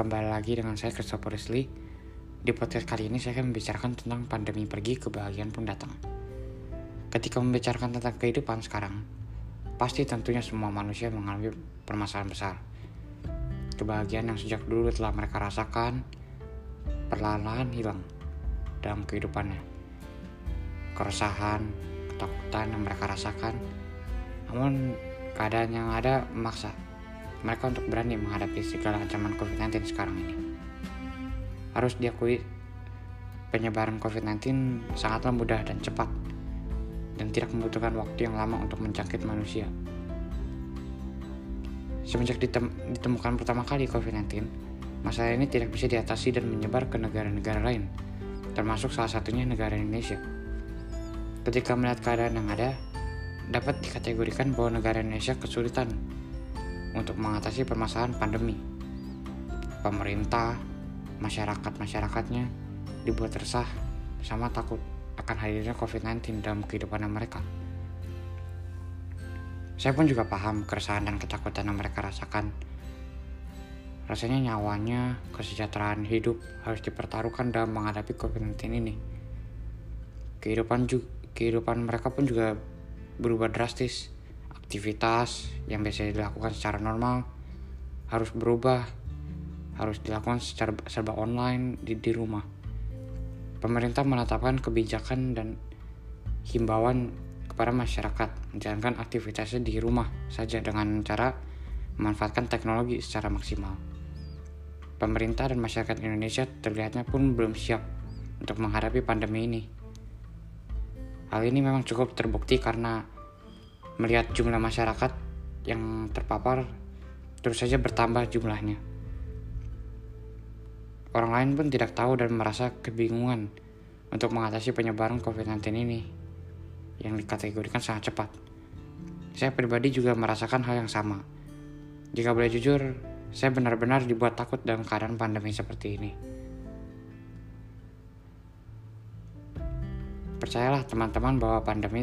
kembali lagi dengan saya Christopher Lee. Di podcast kali ini saya akan membicarakan tentang pandemi pergi kebahagiaan pun datang. Ketika membicarakan tentang kehidupan sekarang, pasti tentunya semua manusia mengalami permasalahan besar. Kebahagiaan yang sejak dulu telah mereka rasakan perlahan-lahan hilang dalam kehidupannya. Keresahan, ketakutan yang mereka rasakan, namun keadaan yang ada memaksa mereka untuk berani menghadapi segala ancaman COVID-19 sekarang ini. Harus diakui, penyebaran COVID-19 sangatlah mudah dan cepat, dan tidak membutuhkan waktu yang lama untuk menjangkit manusia. Semenjak ditem ditemukan pertama kali COVID-19, masalah ini tidak bisa diatasi dan menyebar ke negara-negara lain, termasuk salah satunya negara Indonesia. Ketika melihat keadaan yang ada, dapat dikategorikan bahwa negara Indonesia kesulitan untuk mengatasi permasalahan pandemi. Pemerintah, masyarakat-masyarakatnya dibuat resah sama takut akan hadirnya COVID-19 dalam kehidupan mereka. Saya pun juga paham keresahan dan ketakutan yang mereka rasakan. Rasanya nyawanya, kesejahteraan hidup harus dipertaruhkan dalam menghadapi COVID-19 ini. Kehidupan kehidupan mereka pun juga berubah drastis aktivitas yang biasa dilakukan secara normal harus berubah, harus dilakukan secara serba online di, di rumah. Pemerintah menetapkan kebijakan dan himbauan kepada masyarakat menjalankan aktivitasnya di rumah saja dengan cara memanfaatkan teknologi secara maksimal. Pemerintah dan masyarakat Indonesia terlihatnya pun belum siap untuk menghadapi pandemi ini. Hal ini memang cukup terbukti karena melihat jumlah masyarakat yang terpapar terus saja bertambah jumlahnya. Orang lain pun tidak tahu dan merasa kebingungan untuk mengatasi penyebaran COVID-19 ini yang dikategorikan sangat cepat. Saya pribadi juga merasakan hal yang sama. Jika boleh jujur, saya benar-benar dibuat takut dalam keadaan pandemi seperti ini. Percayalah teman-teman bahwa pandemi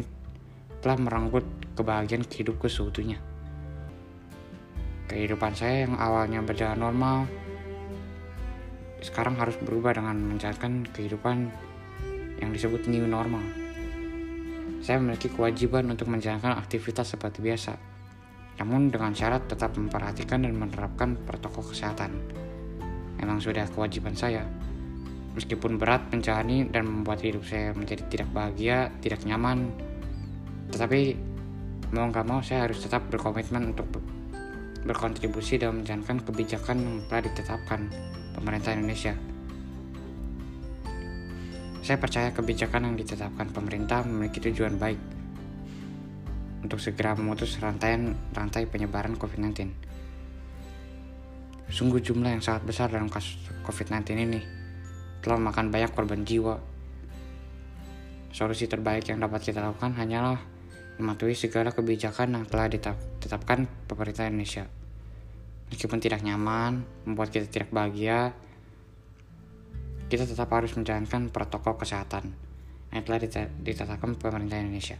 telah merenggut kebahagiaan hidupku seutuhnya. Kehidupan saya yang awalnya berjalan normal, sekarang harus berubah dengan menjalankan kehidupan yang disebut new normal. Saya memiliki kewajiban untuk menjalankan aktivitas seperti biasa, namun dengan syarat tetap memperhatikan dan menerapkan protokol kesehatan. Memang sudah kewajiban saya, meskipun berat menjalani dan membuat hidup saya menjadi tidak bahagia, tidak nyaman, tetapi mau nggak mau saya harus tetap berkomitmen untuk berkontribusi dalam menjalankan kebijakan yang telah ditetapkan pemerintah Indonesia. Saya percaya kebijakan yang ditetapkan pemerintah memiliki tujuan baik untuk segera memutus rantaian rantai penyebaran COVID-19. Sungguh jumlah yang sangat besar dalam kasus COVID-19 ini telah memakan banyak korban jiwa. Solusi terbaik yang dapat kita lakukan hanyalah mematuhi segala kebijakan yang telah ditetapkan pemerintah Indonesia. Meskipun tidak nyaman, membuat kita tidak bahagia, kita tetap harus menjalankan protokol kesehatan yang telah ditetapkan pemerintah Indonesia.